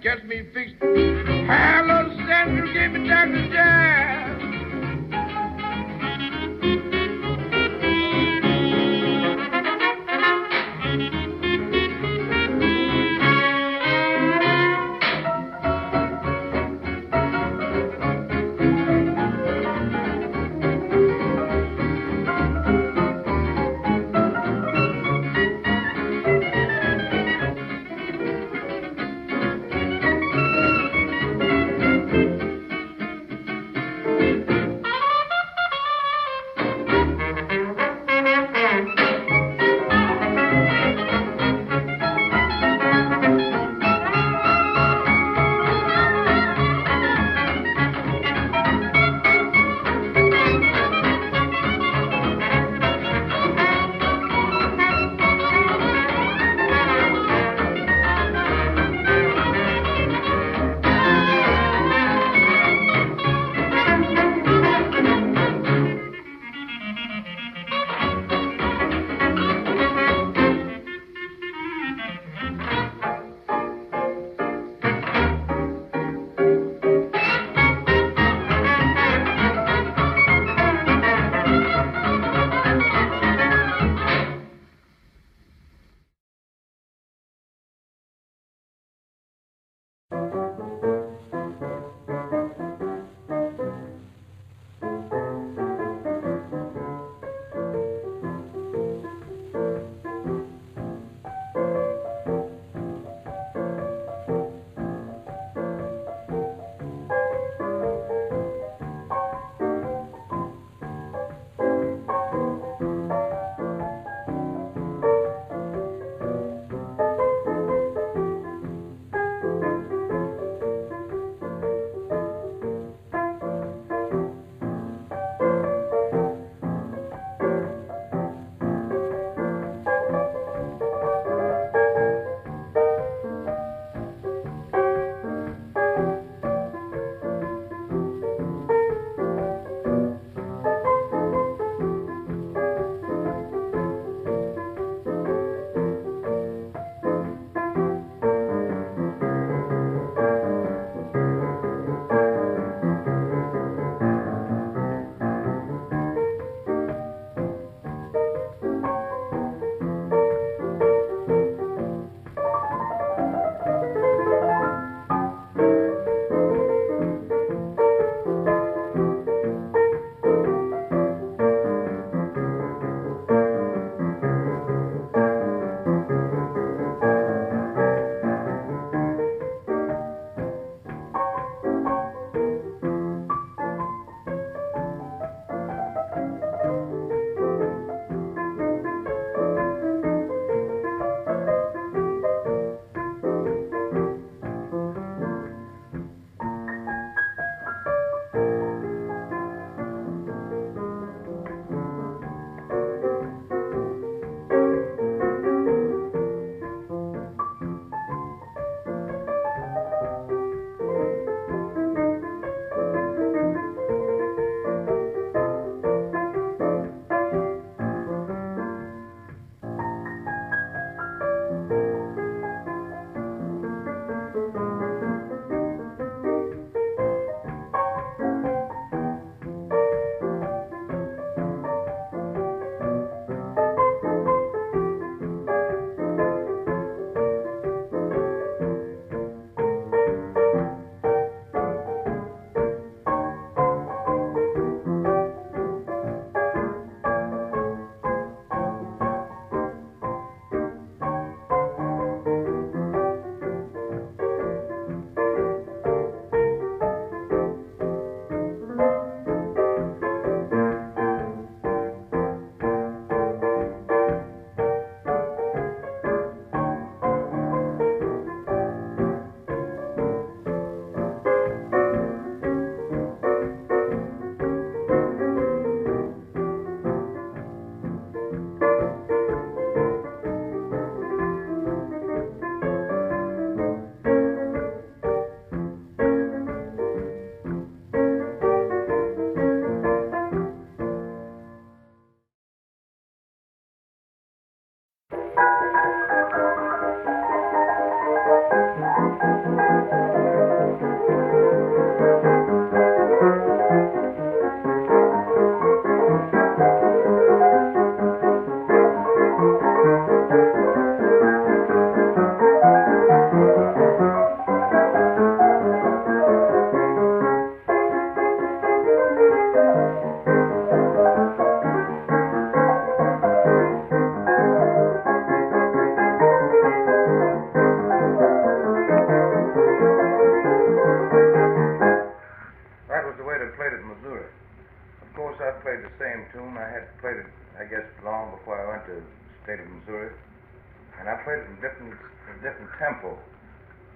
gets me fixed. Hello, Central, give me Dr. Jazz.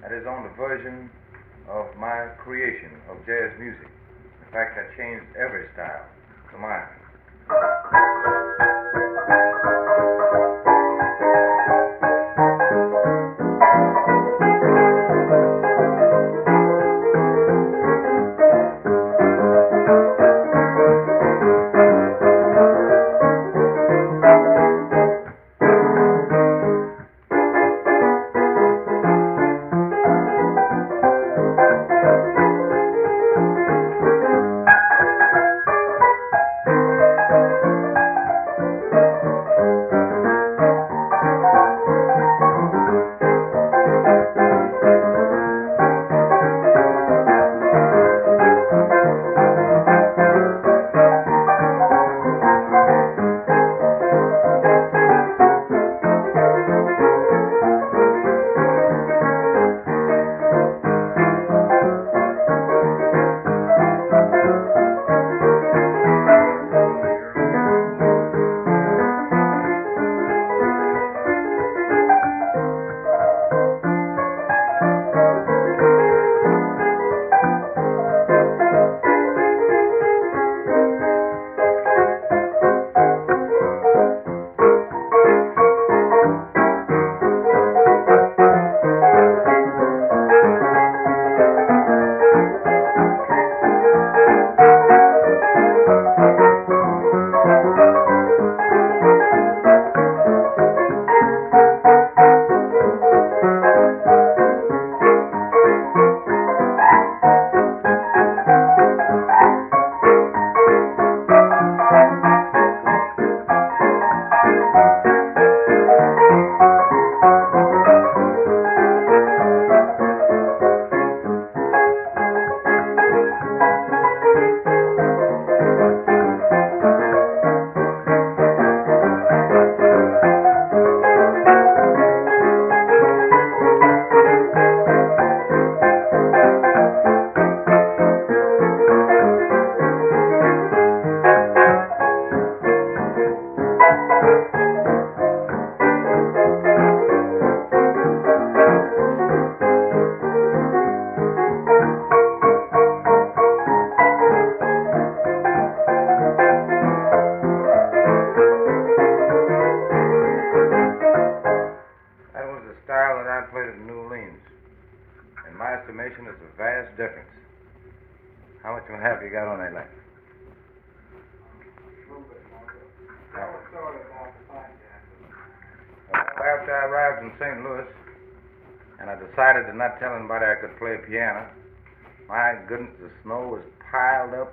That is on the version of my creation of jazz music. In fact, I changed every style to mine. After I arrived in St. Louis, and I decided to not tell anybody I could play piano, my goodness, the snow was piled up.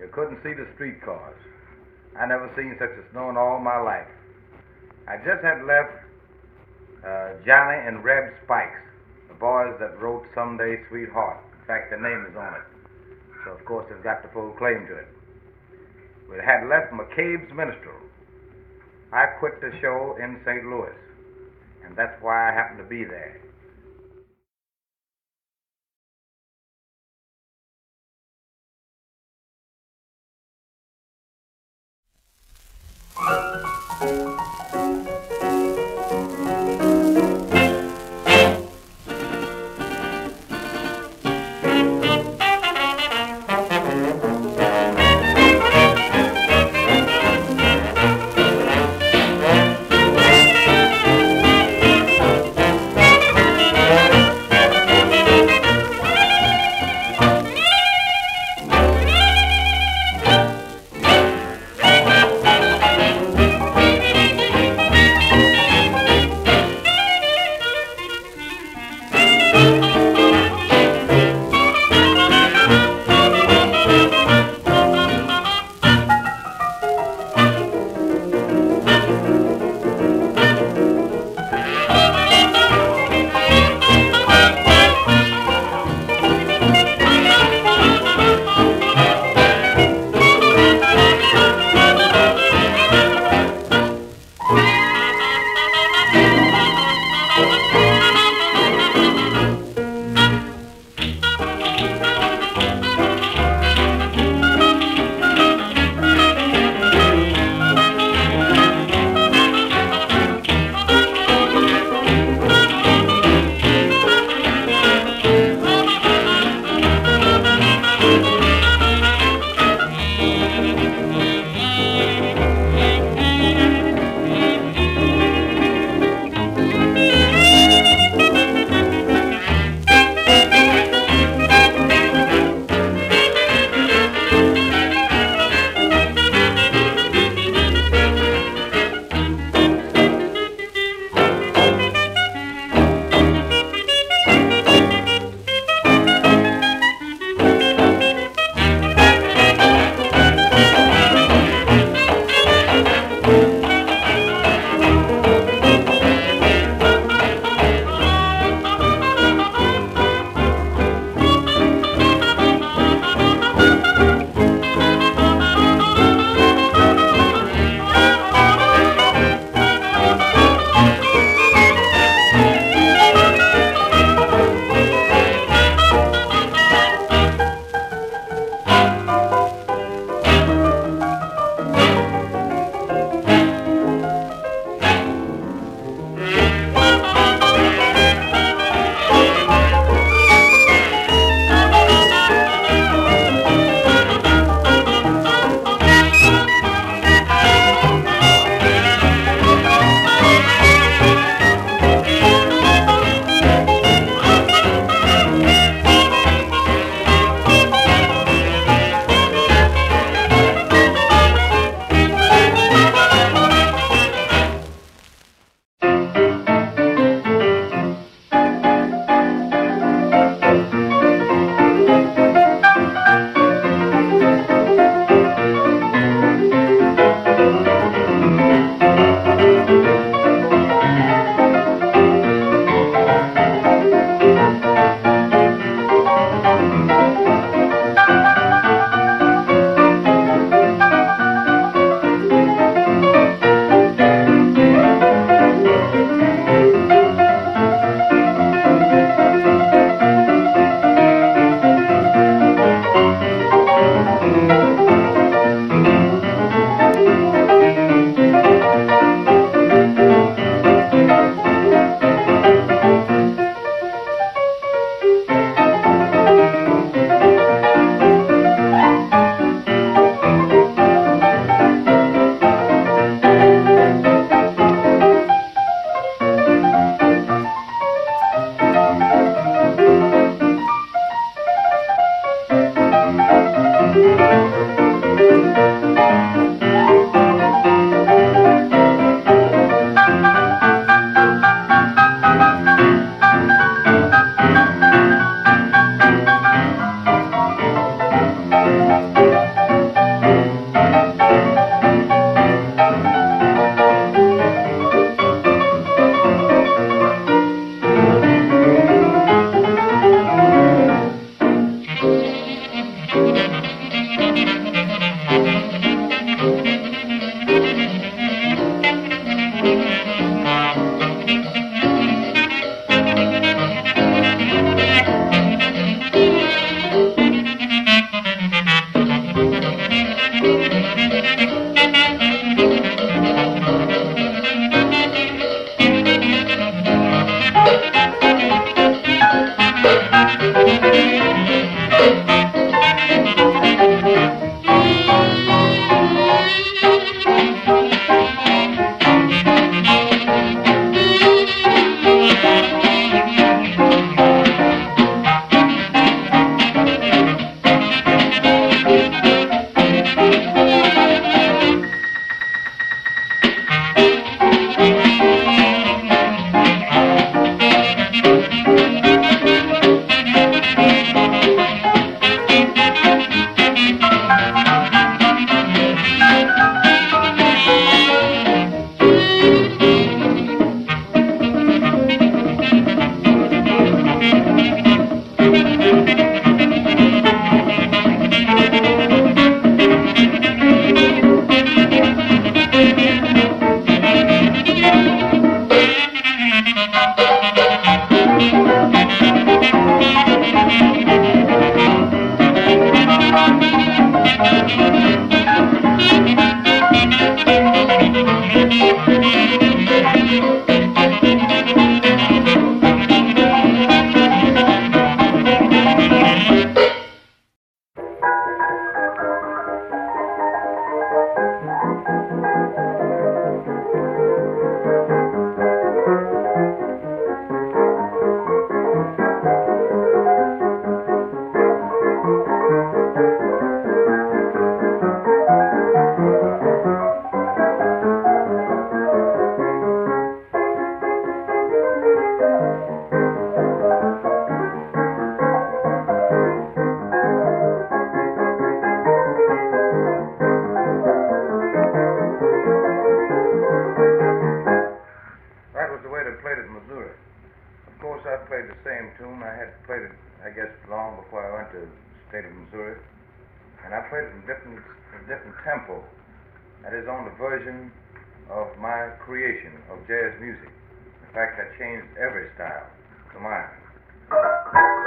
You couldn't see the streetcars. I never seen such a snow in all my life. I just had left uh, Johnny and Reb Spikes, the boys that wrote Someday Sweetheart. In fact, their name is on it. So, of course, they've got the full claim to it. We had left McCabe's Minstrel. I quit the show in St. Louis, and that's why I happened to be there. In fact, I changed every style to mine.